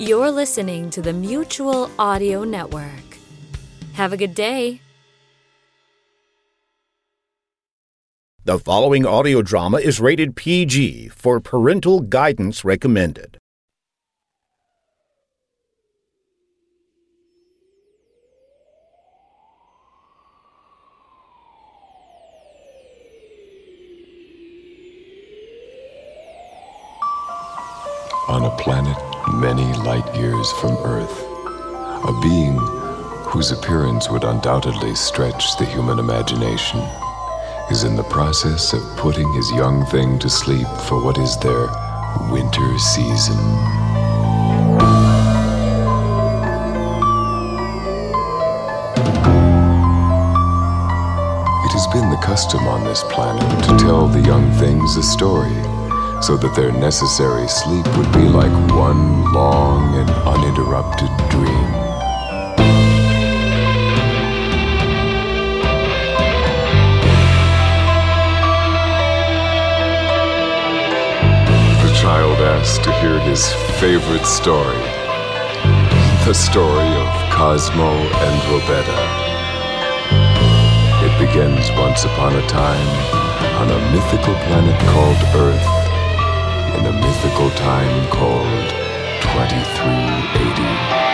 You're listening to the Mutual Audio Network. Have a good day. The following audio drama is rated PG for parental guidance recommended. On a planet many light years from Earth, a being whose appearance would undoubtedly stretch the human imagination is in the process of putting his young thing to sleep for what is their winter season. It has been the custom on this planet to tell the young things a story so that their necessary sleep would be like one long and uninterrupted dream. The child asked to hear his favorite story the story of Cosmo and Robetta. It begins once upon a time on a mythical planet called Earth in a mythical time called 2380.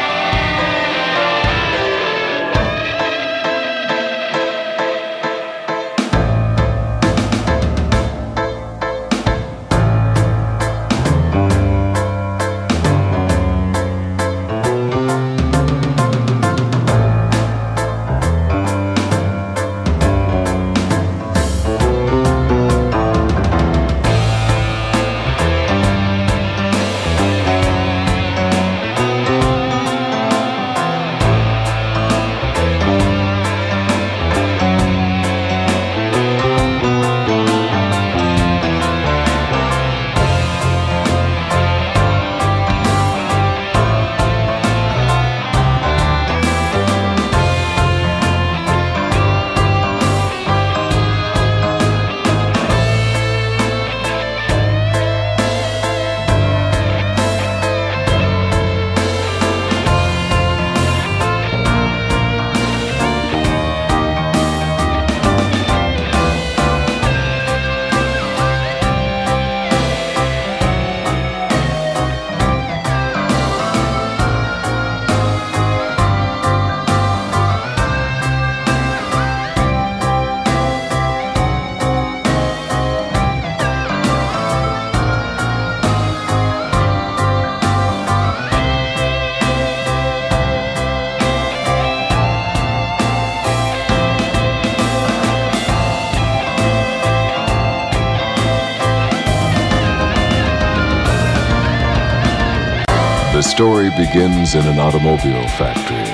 The story begins in an automobile factory.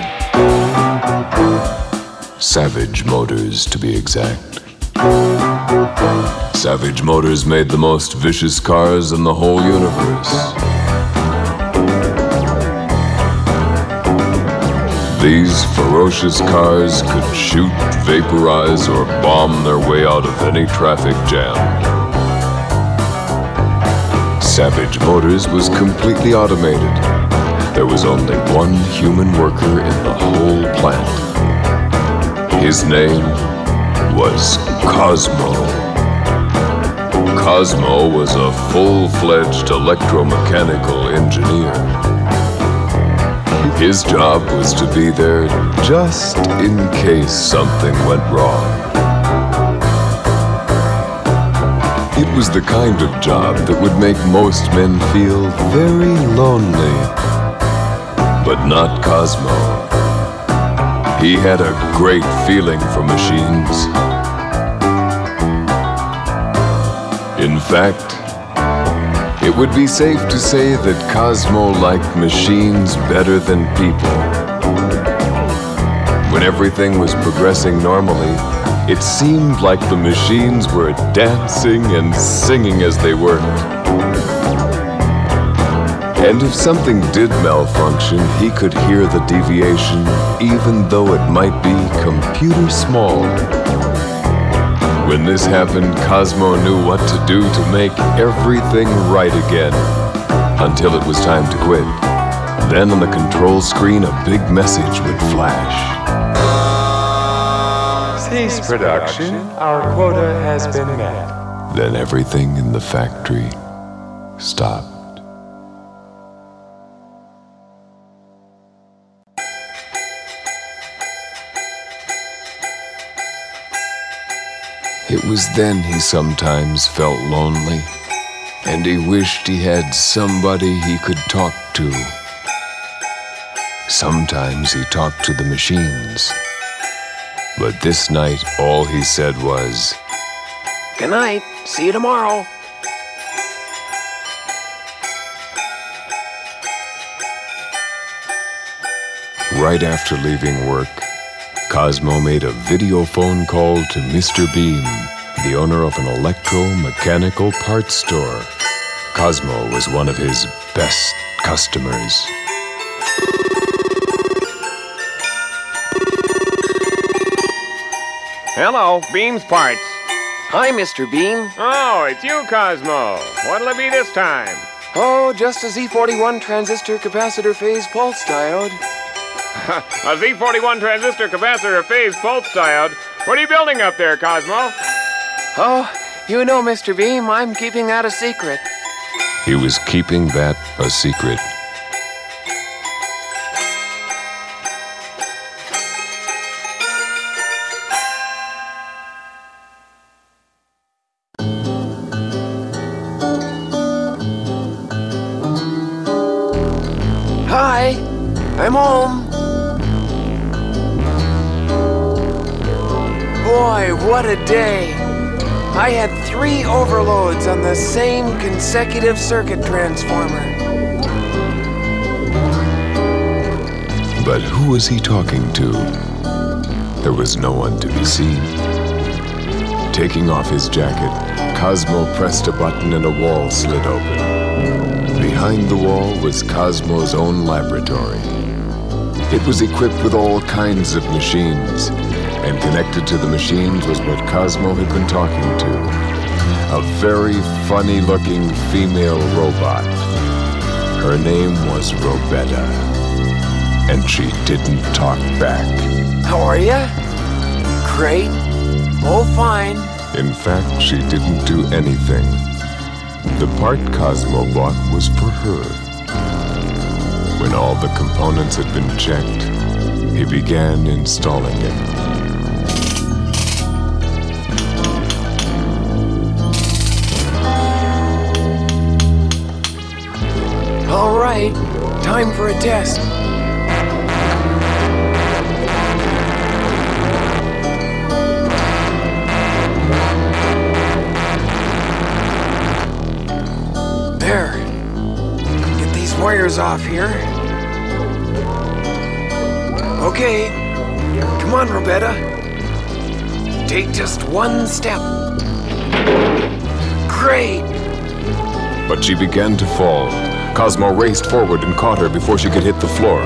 Savage Motors, to be exact. Savage Motors made the most vicious cars in the whole universe. These ferocious cars could shoot, vaporize, or bomb their way out of any traffic jam. Savage Motors was completely automated. There was only one human worker in the whole plant. His name was Cosmo. Cosmo was a full fledged electromechanical engineer. His job was to be there just in case something went wrong. It was the kind of job that would make most men feel very lonely. But not Cosmo. He had a great feeling for machines. In fact, it would be safe to say that Cosmo liked machines better than people. When everything was progressing normally, it seemed like the machines were dancing and singing as they worked. And if something did malfunction, he could hear the deviation, even though it might be computer small. When this happened, Cosmo knew what to do to make everything right again until it was time to quit. Then on the control screen, a big message would flash. Cease production. Our quota has been met. Then everything in the factory stopped. It was then he sometimes felt lonely, and he wished he had somebody he could talk to. Sometimes he talked to the machines. But this night, all he said was, Good night. See you tomorrow. Right after leaving work, Cosmo made a video phone call to Mr. Beam, the owner of an electromechanical parts store. Cosmo was one of his best customers. Hello, Beam's Parts. Hi, Mr. Beam. Oh, it's you, Cosmo. What'll it be this time? Oh, just a Z41 transistor capacitor phase pulse diode. a Z41 transistor capacitor phase pulse diode? What are you building up there, Cosmo? Oh, you know, Mr. Beam, I'm keeping that a secret. He was keeping that a secret. I had three overloads on the same consecutive circuit transformer. But who was he talking to? There was no one to be seen. Taking off his jacket, Cosmo pressed a button and a wall slid open. Behind the wall was Cosmo's own laboratory. It was equipped with all kinds of machines, and connected to the machines was what Cosmo had been talking to a very funny looking female robot. Her name was Robetta, and she didn't talk back. How are ya? Great. Oh, fine. In fact, she didn't do anything. The part Cosmo bought was for her. When all the components had been checked, he began installing it. All right, time for a test. There. Get these wires off here. Okay. Come on, Robetta. Take just one step. Great. But she began to fall. Cosmo raced forward and caught her before she could hit the floor.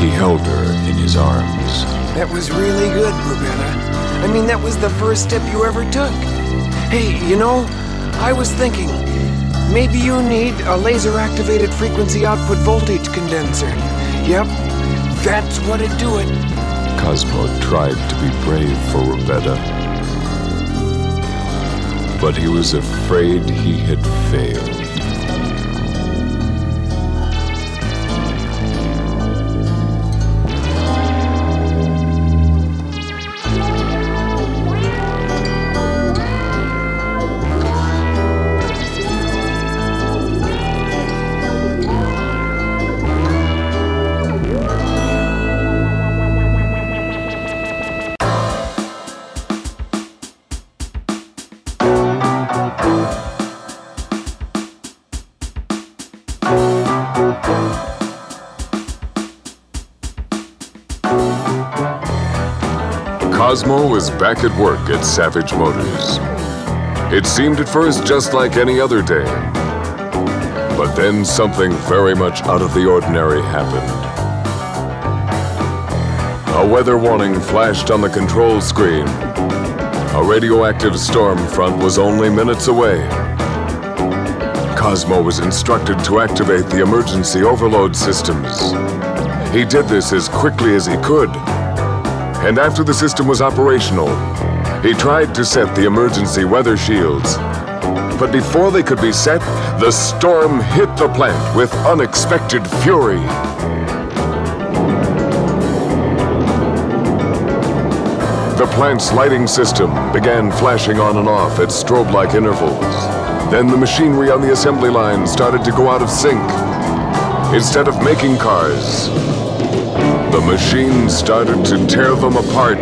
He held her in his arms. That was really good, Robetta. I mean, that was the first step you ever took. Hey, you know, I was thinking, maybe you need a laser activated frequency output voltage condenser. Yep, that's what'd do it. Cosmo tried to be brave for Robetta. But he was afraid he had failed. Cosmo was back at work at Savage Motors. It seemed at first just like any other day. But then something very much out of the ordinary happened. A weather warning flashed on the control screen. A radioactive storm front was only minutes away. Cosmo was instructed to activate the emergency overload systems. He did this as quickly as he could. And after the system was operational, he tried to set the emergency weather shields. But before they could be set, the storm hit the plant with unexpected fury. The plant's lighting system began flashing on and off at strobe-like intervals. Then the machinery on the assembly line started to go out of sync. Instead of making cars, the machine started to tear them apart.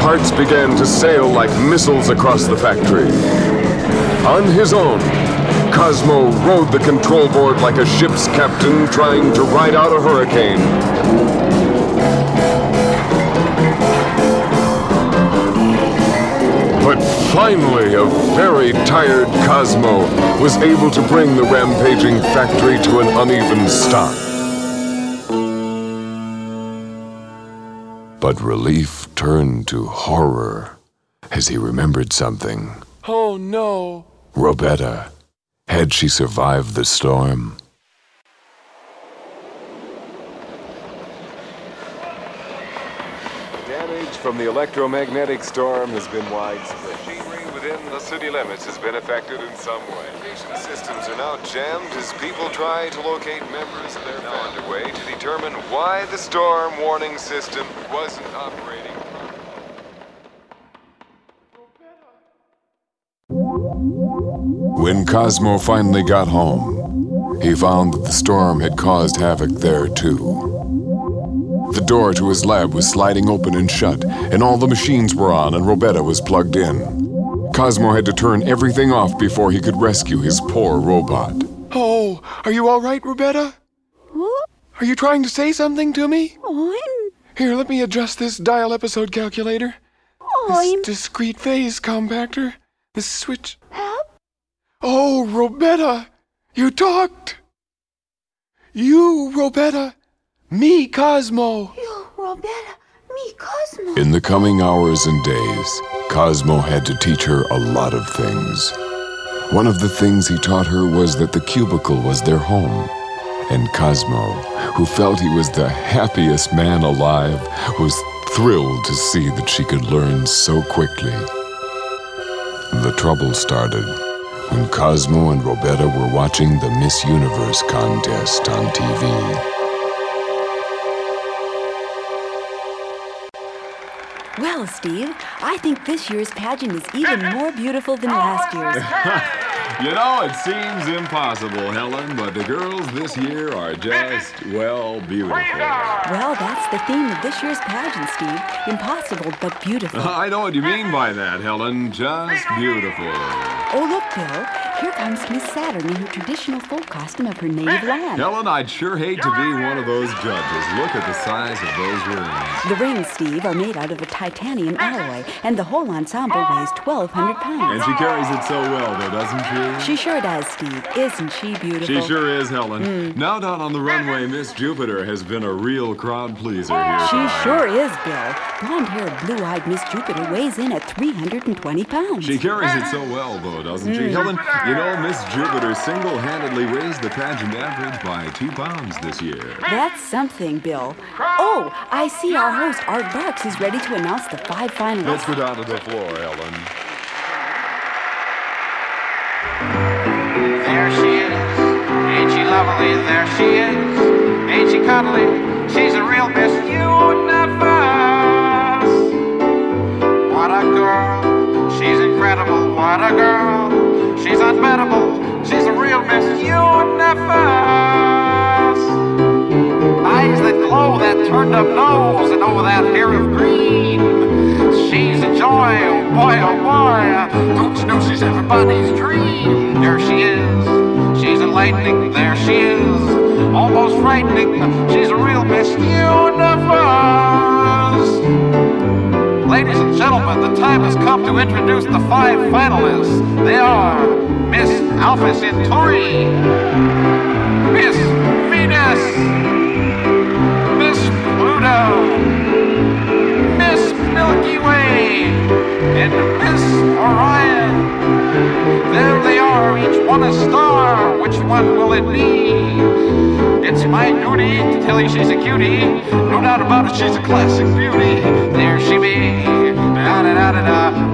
Parts began to sail like missiles across the factory. On his own, Cosmo rode the control board like a ship's captain trying to ride out a hurricane. But finally, a very tired Cosmo was able to bring the rampaging factory to an uneven stop. But relief turned to horror as he remembered something. Oh no. Robetta. Had she survived the storm? Damage from the electromagnetic storm has been widespread. Machinery within the city limits has been affected in some way. Communication systems are now jammed as people try to locate members of their now underway to determine why the storm warning system wasn't operating. When Cosmo finally got home, he found that the storm had caused havoc there too. The door to his lab was sliding open and shut, and all the machines were on and Robetta was plugged in. Cosmo had to turn everything off before he could rescue his poor robot. Oh, are you all right, Robetta? What? Are you trying to say something to me? I'm. Here, let me adjust this dial episode calculator. I'm. This discrete phase compactor. This switch. Help? Oh, Robetta! You talked! You, Robetta! Me, Cosmo! You, Robetta. Me, Cosmo. In the coming hours and days, Cosmo had to teach her a lot of things. One of the things he taught her was that the cubicle was their home. And Cosmo, who felt he was the happiest man alive, was thrilled to see that she could learn so quickly. The trouble started when Cosmo and Robetta were watching the Miss Universe contest on TV. Well, Steve, I think this year's pageant is even more beautiful than last year's. You know, it seems impossible, Helen, but the girls this year are just, well, beautiful. Well, that's the theme of this year's pageant, Steve. Impossible, but beautiful. I know what you mean by that, Helen. Just beautiful. Oh, look, Bill. Here comes Miss Saturn in her traditional full costume of her native land. Helen, I'd sure hate to be one of those judges. Look at the size of those rings. The rings, Steve, are made out of a titanium alloy, and the whole ensemble weighs 1,200 pounds. And she carries it so well, though, doesn't she? She sure does, Steve. Isn't she beautiful? She sure is, Helen. Hmm. Now down on the runway, Miss Jupiter has been a real crowd pleaser here. She tonight. sure is, Bill. Blonde-haired, blue-eyed Miss Jupiter weighs in at 320 pounds. She carries it so well, though, doesn't she? Hmm. Helen, you know, Miss Jupiter single-handedly raised the pageant average by two pounds this year. That's something, Bill. Oh, I see our host, Art Bucks, is ready to announce the five finalists. Let's go down to the floor, Ellen. There she is. Ain't she lovely? There she is. Ain't she cuddly? She's a real Miss Universe. Eyes that glow, that turned up nose, and oh, that hair of green. She's a joy, oh boy, oh boy. Don't you know she's everybody's dream? There she is. She's enlightening. There she is. Almost frightening. She's a real Miss Universe. Ladies and gentlemen, the time has come to introduce the five finalists. They are Miss Alpha Centauri, Miss Venus, Miss Pluto, Miss Milky Way, and Miss Orion. There they are, each one a star. Which one will it be? It's my duty to tell you she's a cutie. No doubt about it, she's a classic beauty. There she be. Da da da da da.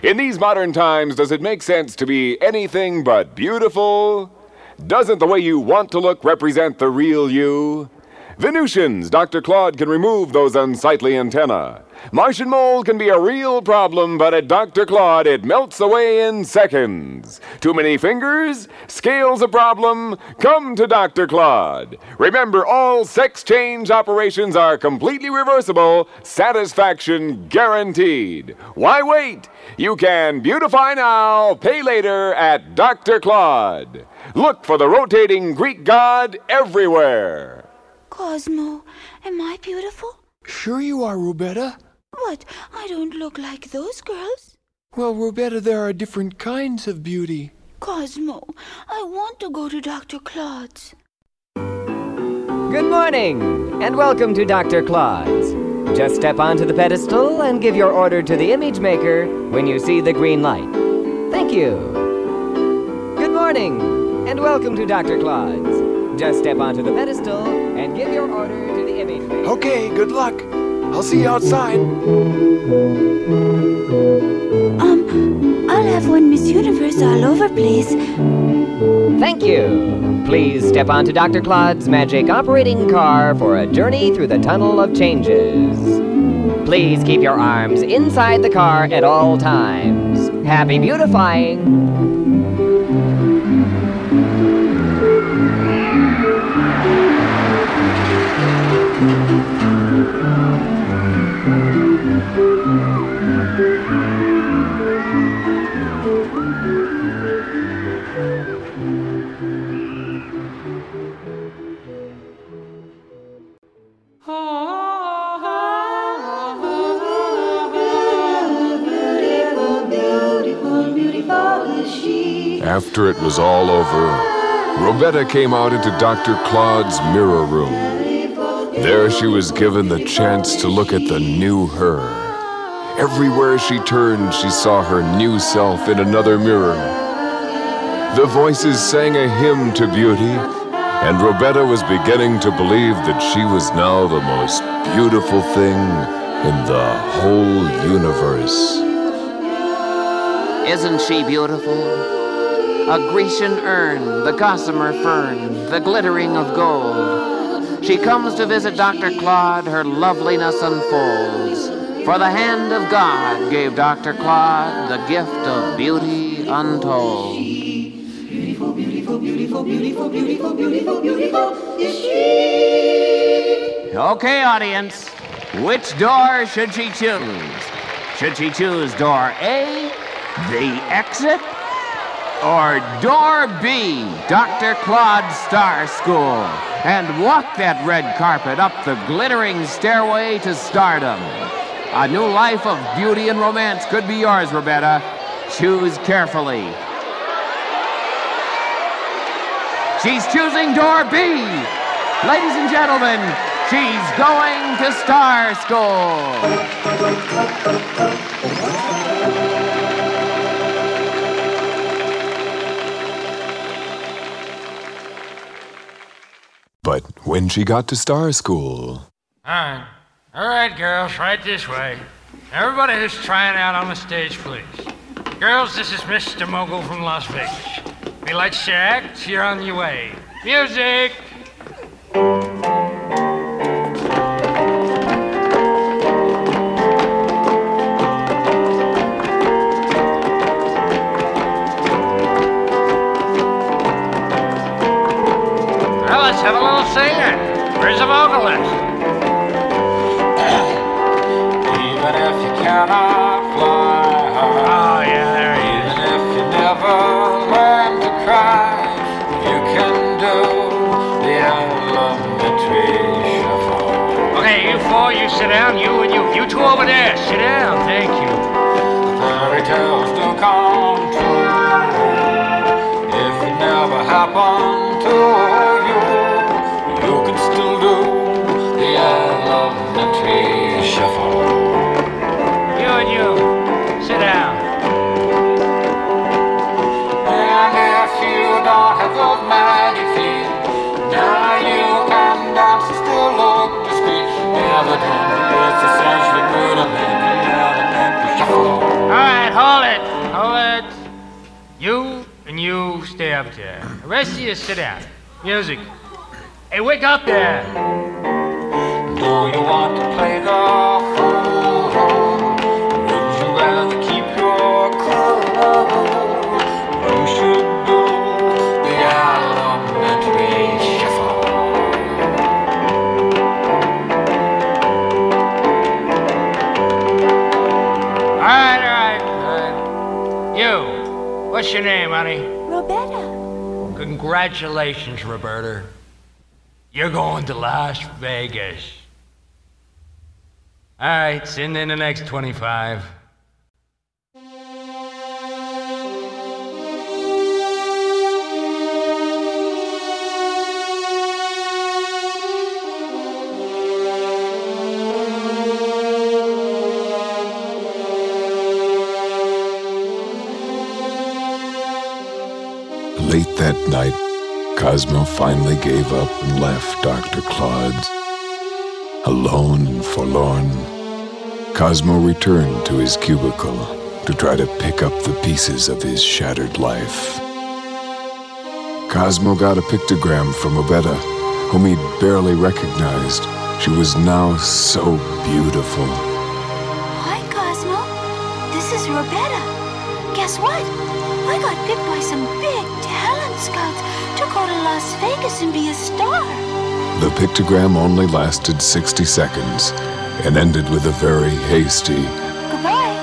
In these modern times, does it make sense to be anything but beautiful? Doesn't the way you want to look represent the real you? Venusians, Dr. Claude can remove those unsightly antennae. Martian mold can be a real problem, but at Dr. Claude it melts away in seconds. Too many fingers? Scale's a problem? Come to Dr. Claude. Remember, all sex change operations are completely reversible, satisfaction guaranteed. Why wait? You can beautify now, pay later at Dr. Claude. Look for the rotating Greek god everywhere. Cosmo, am I beautiful? Sure you are, Robetta. But I don't look like those girls. Well, Robetta, there are different kinds of beauty. Cosmo, I want to go to Dr. Claude's. Good morning, and welcome to Dr. Claude's. Just step onto the pedestal and give your order to the image maker when you see the green light. Thank you. Good morning, and welcome to Dr. Claude's. Just step onto the pedestal and give your order to the image maker. Okay, good luck. I'll see you outside. Um, I'll have one Miss Universe all over, please. Thank you. Please step onto Dr. Claude's magic operating car for a journey through the tunnel of changes. Please keep your arms inside the car at all times. Happy beautifying. Robetta came out into Dr. Claude's mirror room. There she was given the chance to look at the new her. Everywhere she turned, she saw her new self in another mirror. The voices sang a hymn to beauty, and Robetta was beginning to believe that she was now the most beautiful thing in the whole universe. Isn't she beautiful? A Grecian urn, the gossamer fern, the glittering of gold. She comes to visit Dr. Claude, her loveliness unfolds. For the hand of God gave Dr. Claude the gift of beauty untold. Beautiful, beautiful, beautiful, beautiful, beautiful, beautiful, beautiful is she. Okay, audience, which door should she choose? Should she choose door A, the exit, or door B, Dr. Claude Star School, and walk that red carpet up the glittering stairway to stardom? A new life of beauty and romance could be yours, Robetta. Choose carefully. She's choosing door B. Ladies and gentlemen, she's going to Star School. When she got to Star School. All right. All right, girls, right this way. Everybody who's trying out on the stage, please. Girls, this is Mr. Mogul from Las Vegas. If you like to act, you're on your way. Music! Sit down. You and you. You two over there. Sit down. Thank you. Fairy tales do come true. If it never happened to you, you can still do the elementary shuffle. Up there. The rest of you sit down. Music. Hey, wake up there. Do you want to play the fool? Would you rather keep your cool? You should do the elementary shuffle. All right, all right, all right. You. What's your name, honey? Congratulations, Robetta. You're going to Las Vegas. All right, send in the next 25. Late that night, Cosmo finally gave up and left Dr. Claude's. Alone and forlorn, Cosmo returned to his cubicle to try to pick up the pieces of his shattered life. Cosmo got a pictogram from Obetta, whom he'd barely recognized. She was now so beautiful. Hi, Cosmo. This is Robetta. Guess what? I got picked by some big scouts to go to Las Vegas and be a star. The pictogram only lasted 60 seconds and ended with a very hasty, Goodbye.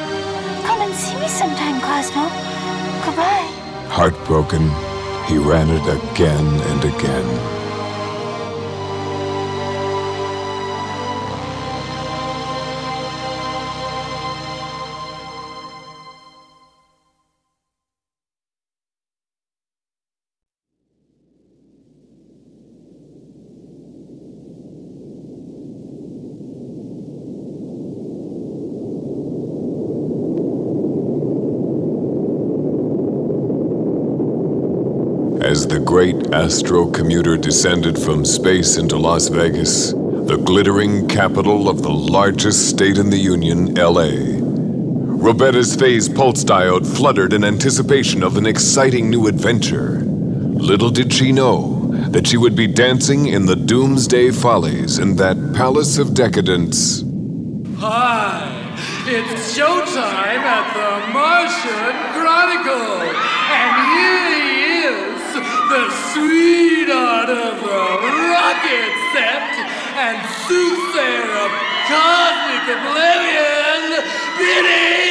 Come and see me sometime, Cosmo. Goodbye. heartbroken, he ran it again and again. Great astro commuter descended from space into Las Vegas, the glittering capital of the largest state in the Union, LA, Robetta's phase pulse diode fluttered in anticipation of an exciting new adventure. Little did she know that she would be dancing in the Doomsday Follies in that palace of decadence. Hi, it's showtime at the Martian Chronicle, and here sweetheart of the rocket set and soothsayer of cosmic oblivion, Billy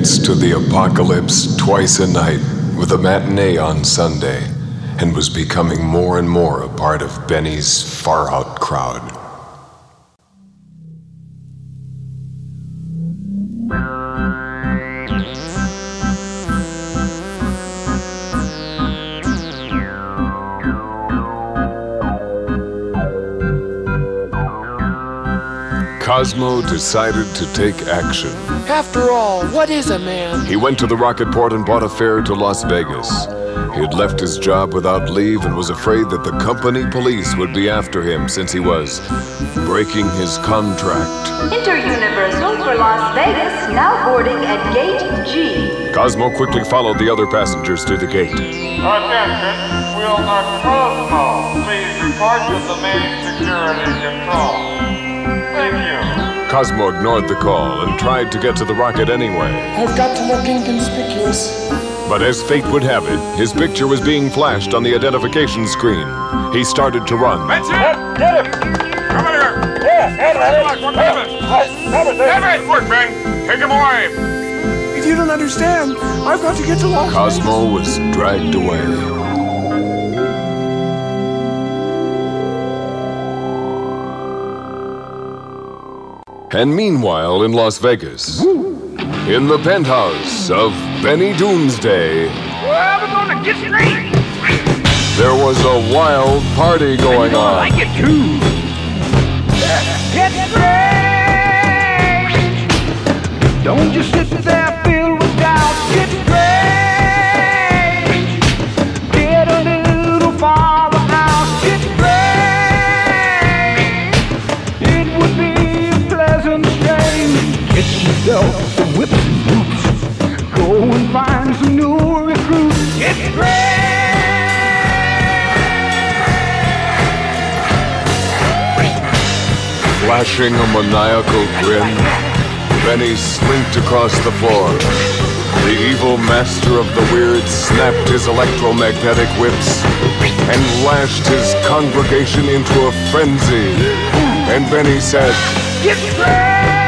Danced to the apocalypse twice a night with a matinee on Sunday and was becoming more and more a part of Benny's far out crowd. Decided to take action. After all, what is a man? He went to the rocket port and bought a fare to Las Vegas. He had left his job without leave and was afraid that the company police would be after him since he was breaking his contract. Interuniversal for Las Vegas, now boarding at Gate G. Cosmo quickly followed the other passengers to the gate. Attention, will the Cosmo please report to the main security control? Thank you. Cosmo ignored the call and tried to get to the rocket anyway. I've got to look inconspicuous. But as fate would have it, his picture was being flashed on the identification screen. He started to run. Vincent! Get him! Come in here! Yeah, Come on, Have it! Have it! Work, Ben! Take him away! If you don't understand, I've got to get to Las Cosmo was dragged away. And meanwhile, in Las Vegas, in the penthouse of Benny Doomsday, Well, we're gonna get straight. there was a wild party going on. like it too. Get strange. Don't just sit there yourself some boots. Go and find some new recruits. Get strange. Flashing a maniacal grin, Benny slinked across the floor. The evil master of the weird snapped his electromagnetic whips and lashed his congregation into a frenzy. And Benny said, Get strange.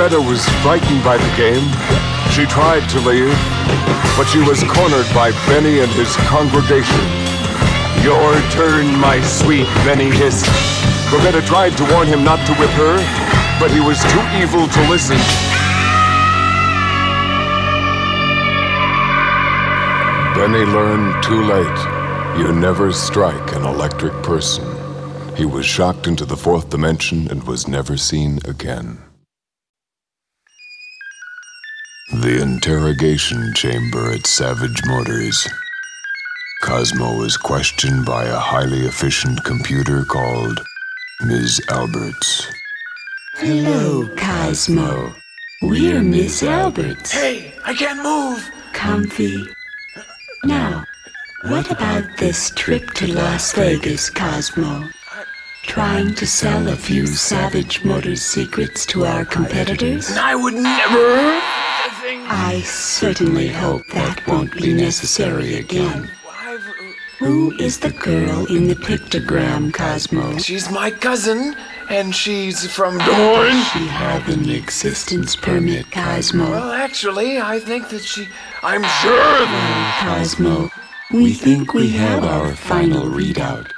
Robetta was frightened by the game. She tried to leave, but she was cornered by Benny and his congregation. Your turn, my sweet, Benny hissed. Robetta tried to warn him not to whip her, but he was too evil to listen. Benny learned too late. You never strike an electric person. He was shocked into the fourth dimension and was never seen again. The interrogation chamber at Savage Motors. Cosmo was questioned by a highly efficient computer called Ms. Alberts. Hello, Cosmo. We're Miss Alberts. Hey, I can't move. Comfy. Now, what about this trip to Las Vegas, Cosmo? Trying to sell a few Savage Motors secrets to our competitors? I would never. I certainly hope that won't be necessary again. Who is the girl in the pictogram, Cosmo? She's my cousin, and she's from Does Dorn. she have an existence permit, Cosmo? Well, actually, I think that she. I'm sure. Cosmo, we think we have our final readout.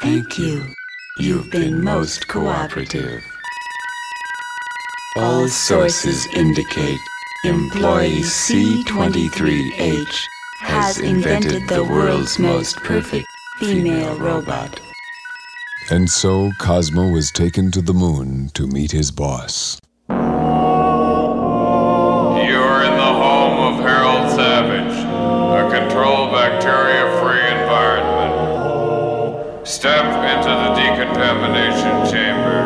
Thank you. You've been most cooperative. All sources indicate employee C23H has invented the world's most perfect female robot. And so Cosmo was taken to the moon to meet his boss. You're in the home of Harold Savage, a controlled bacteria free environment. Step into the decontamination chamber.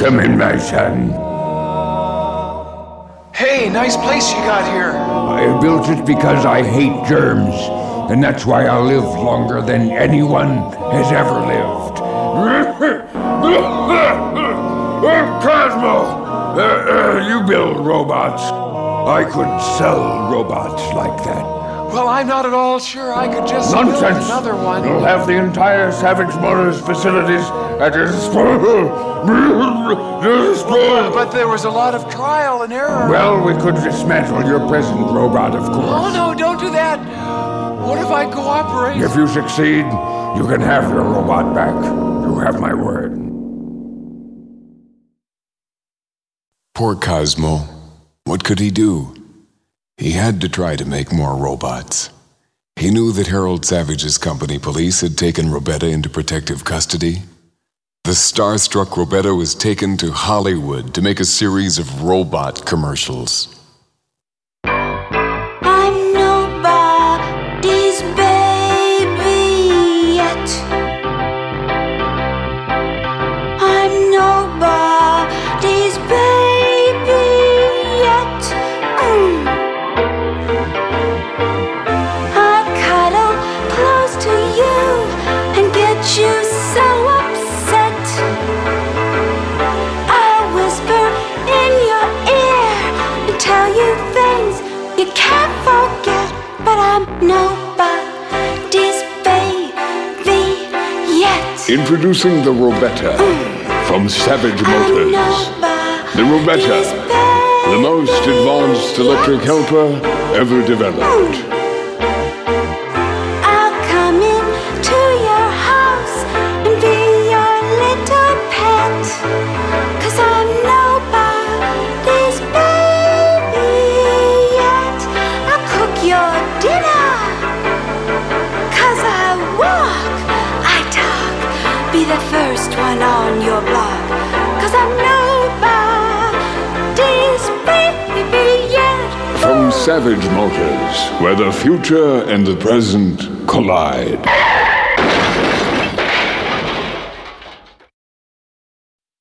Come in, my son. Nice place you got here. I built it because I hate germs, and that's why I'll live longer than anyone has ever lived. Cosmo, uh, uh, you build robots. I could sell robots like that. Well, I'm not at all sure I could just build another one. You'll have the entire Savage Motors facilities at your disposal. But there was a lot of trial and error. Well, we could dismantle your present robot, of course. Oh, no, don't do that. What if I cooperate? If you succeed, you can have your robot back. You have my word. Poor Cosmo. What could he do? He had to try to make more robots. He knew that Harold Savage's company police had taken Robetta into protective custody. The starstruck Robetta was taken to Hollywood to make a series of robot commercials. Introducing the Robetta from Savage Motors. The Robetta, the most advanced electric helper ever developed. Savage Motors, where the future and the present collide.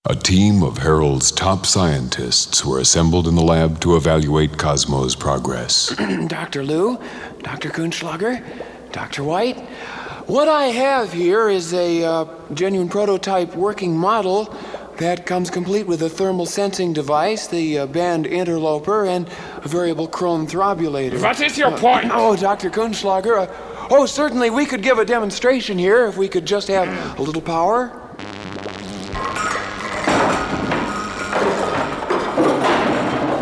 A team of Harold's top scientists were assembled in the lab to evaluate Cosmo's progress. Dr. Lou, Dr. Kunschlager, Dr. White. What I have here is a uh, genuine prototype working model that comes complete with a thermal sensing device, the uh, band interloper, and a variable chrome throbulator. What is your Uh, point? oh, Dr. Kunschlager. Uh, oh, certainly we could give a demonstration here if we could just have a little power.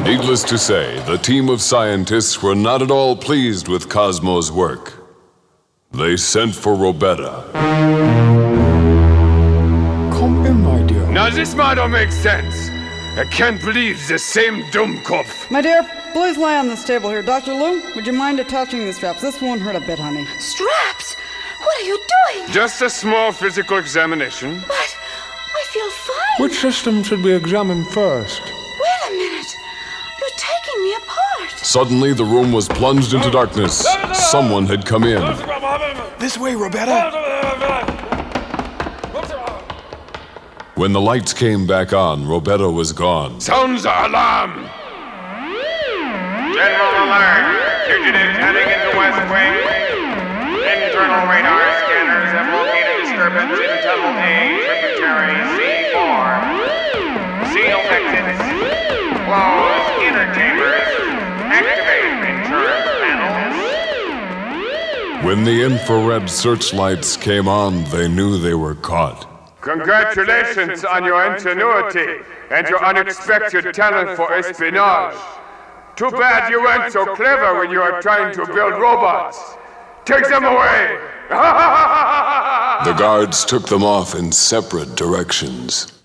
Needless to say, the team of scientists were not at all pleased with Cosmo's work. They sent for Robetta. My dear. Now this model makes sense. I can't believe the same Dummkopf. My dear, please lie on this table here. Dr. Lou, would you mind attaching the straps? This won't hurt a bit, honey. Straps? What are you doing? Just a small physical examination. But I feel fine. Which system should we examine first? Wait a minute. You're taking me apart. Suddenly, the room was plunged into darkness. Someone had come in. This way, Robetta. When the lights came back on, Robetta was gone. Sounds the alarm. General alert! Fugitives heading into West Wing. Internal radar scanners have located disturbance in tunnel A, tributary C4. Seal exits. Close inner chambers. Activate insurance panels. When the infrared searchlights came on, they knew they were caught. Congratulations on your ingenuity and your unexpected talent for espionage. Too bad you weren't so clever when you were trying to build robots. Take them away! The guards took them off in separate directions.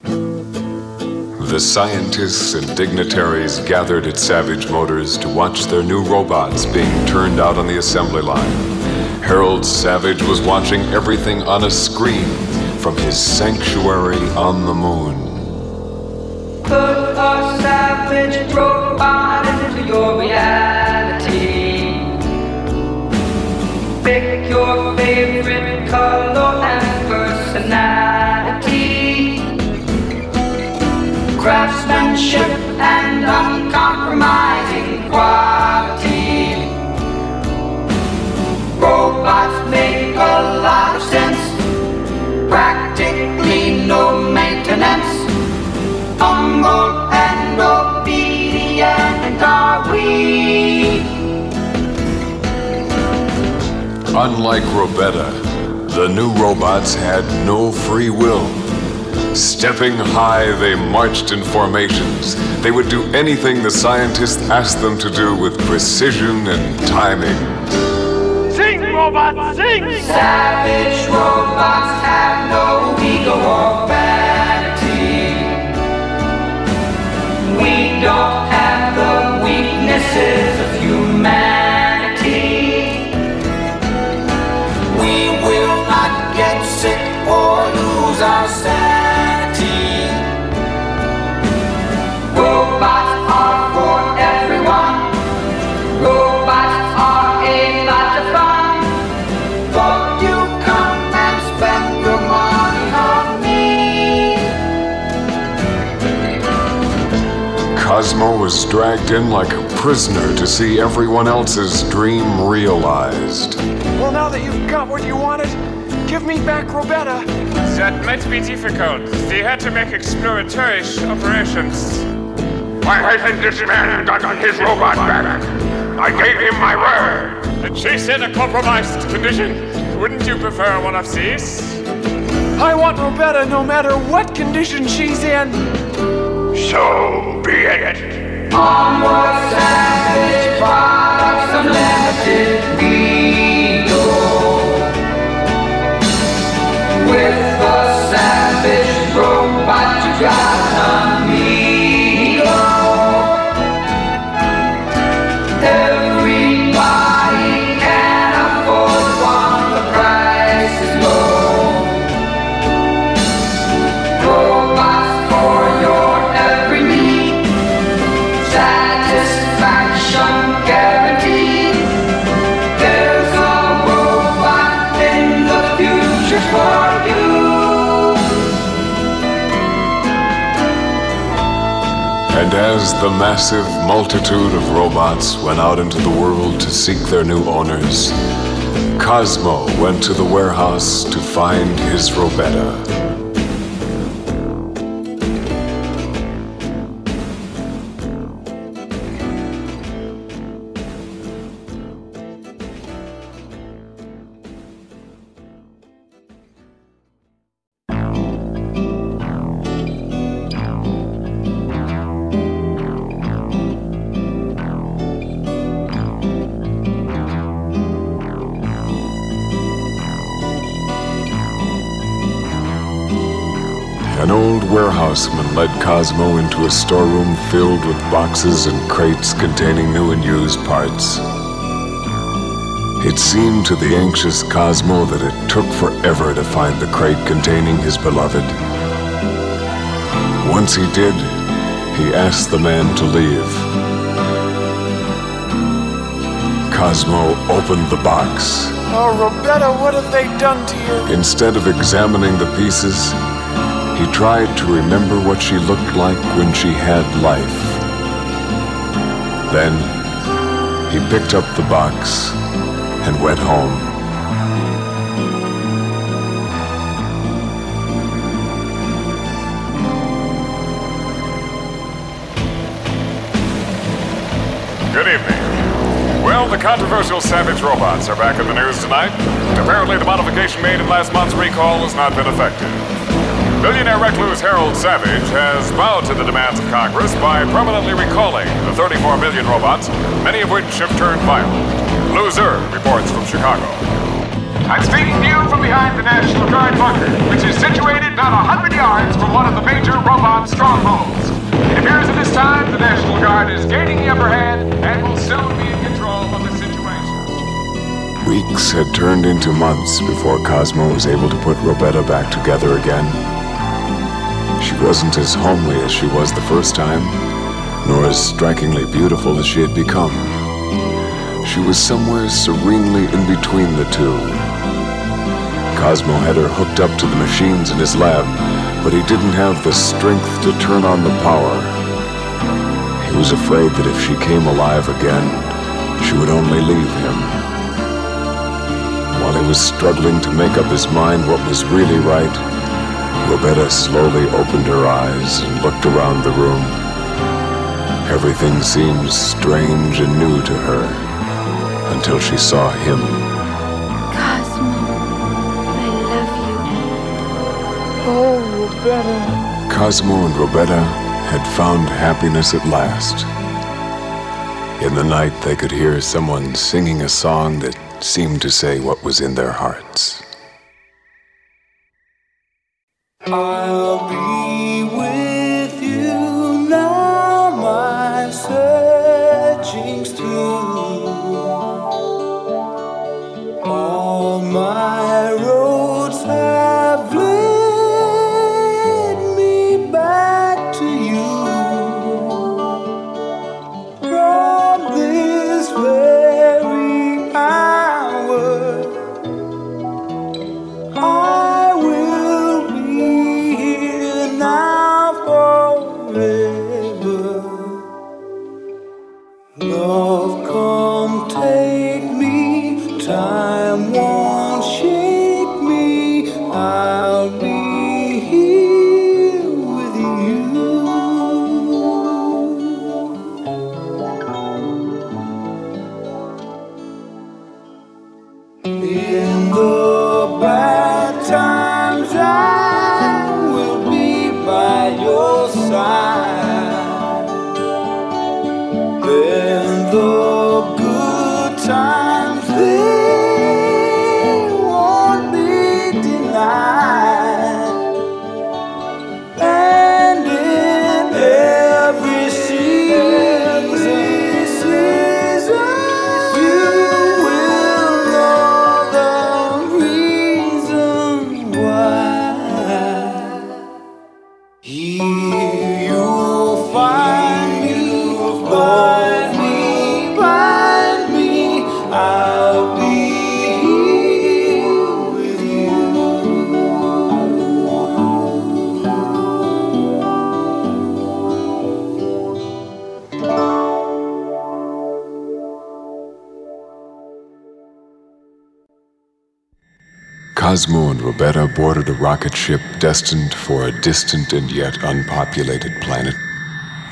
The scientists and dignitaries gathered at Savage Motors to watch their new robots being turned out on the assembly line. Harold Savage was watching everything on a screen from his sanctuary on the moon. Put a savage robot into your reality. Pick your favorite color and personality. craftsmanship and uncompromising quality. Robots make a lot of sense, practically no maintenance. Humble and obedient are we. Unlike Robetta, the new robots had no free will. Stepping high, they marched in formations. They would do anything the scientists asked them to do with precision and timing. Sing, robots, sing! Savage robots have no ego or vanity. We don't have the weaknesses Cosmo was dragged in like a prisoner to see everyone else's dream realized. Well, now that you've got what you wanted, give me back Robetta. That might be difficult. They had to make exploratory operations. Why hasn't this man gotten his robot back? I gave him my word. And she's in a compromised condition. Wouldn't you prefer one of these? I want Robetta no matter what condition she's in. So be it. Onward, savage products, unlimited ego. With the savage robot, you got the massive multitude of robots went out into the world to seek their new owners, Cosmo went to the warehouse to find his Robetta. Led Cosmo into a storeroom filled with boxes and crates containing new and used parts. It seemed to the anxious Cosmo that it took forever to find the crate containing his beloved. Once he did, he asked the man to leave. Cosmo opened the box. Oh, Robetta, what have they done to you? Instead of examining the pieces, he tried to remember what she looked like when she had life. Then he picked up the box and went home. Good evening. Well, the controversial Savage robots are back in the news tonight. Apparently, the modification made in last month's recall has not been effective. Billionaire recluse Harold Savage has bowed to the demands of Congress by permanently recalling the 34 million robots, many of which have turned violent. Loser reports from Chicago. I'm speaking to you from behind the National Guard bunker, which is situated not a hundred yards from one of the major robot strongholds. It appears at this time the National Guard is gaining the upper hand and will soon be in control of the situation. Weeks had turned into months before Cosmo was able to put Robetta back together again. She wasn't as homely as she was the first time, nor as strikingly beautiful as she had become. She was somewhere serenely in between the two. Cosmo had her hooked up to the machines in his lab, but he didn't have the strength to turn on the power. He was afraid that if she came alive again, she would only leave him. While he was struggling to make up his mind what was really right, Robetta slowly opened her eyes and looked around the room. Everything seemed strange and new to her until she saw him. Cosmo, I love you. Oh, Robetta. Cosmo and Robetta had found happiness at last. In the night, they could hear someone singing a song that seemed to say what was in their hearts. Robetta boarded a rocket ship destined for a distant and yet unpopulated planet,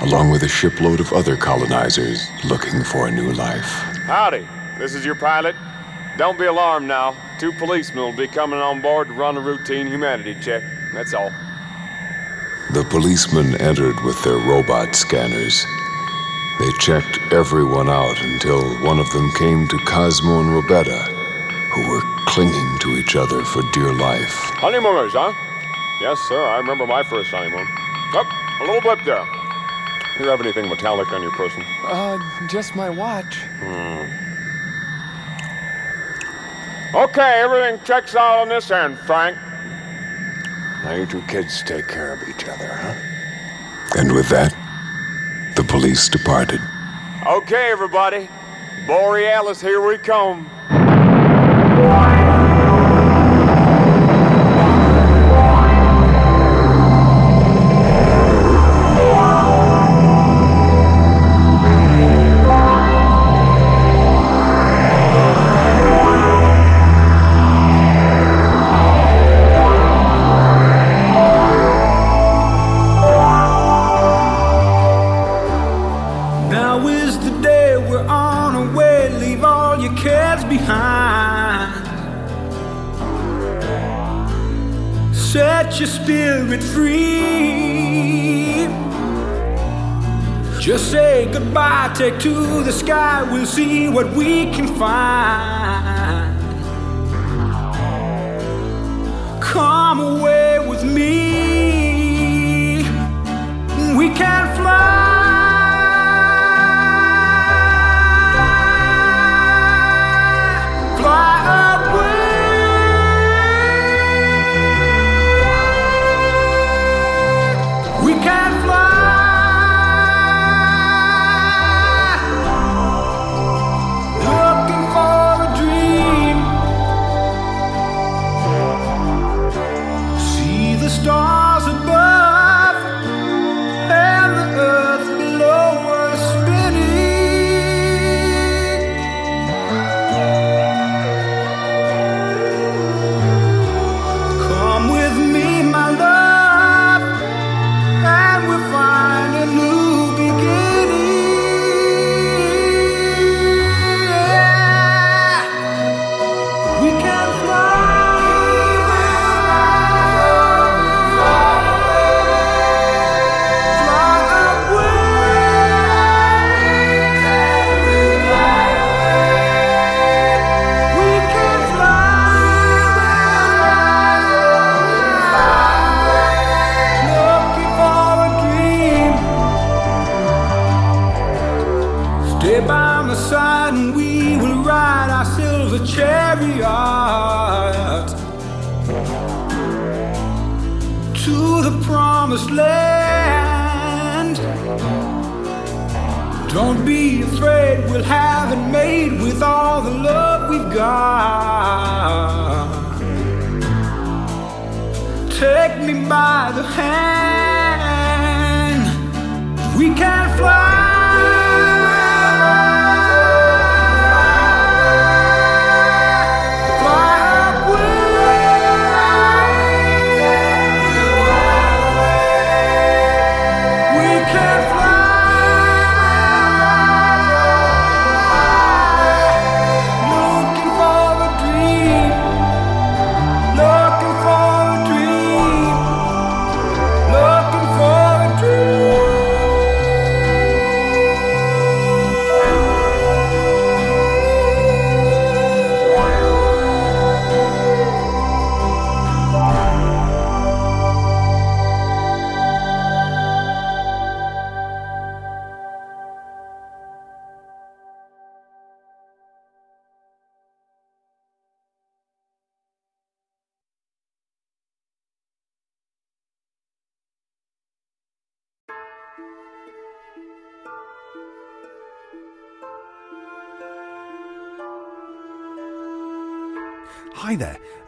along with a shipload of other colonizers looking for a new life. Howdy, this is your pilot. Don't be alarmed now. Two policemen will be coming on board to run a routine humanity check. That's all. The policemen entered with their robot scanners. They checked everyone out until one of them came to Cosmo and Robetta, clinging to each other for dear life. Honeymooners, huh? Yes, sir. I remember my first honeymoon. Up, a little blip there. You have anything metallic on your person? Uh, just my watch. Hmm. Okay, everything checks out on this end, Frank. Now you two kids take care of each other, huh? And with that, the police departed. Okay, everybody. Borealis, here we come. Take to the sky. We'll see what we can find.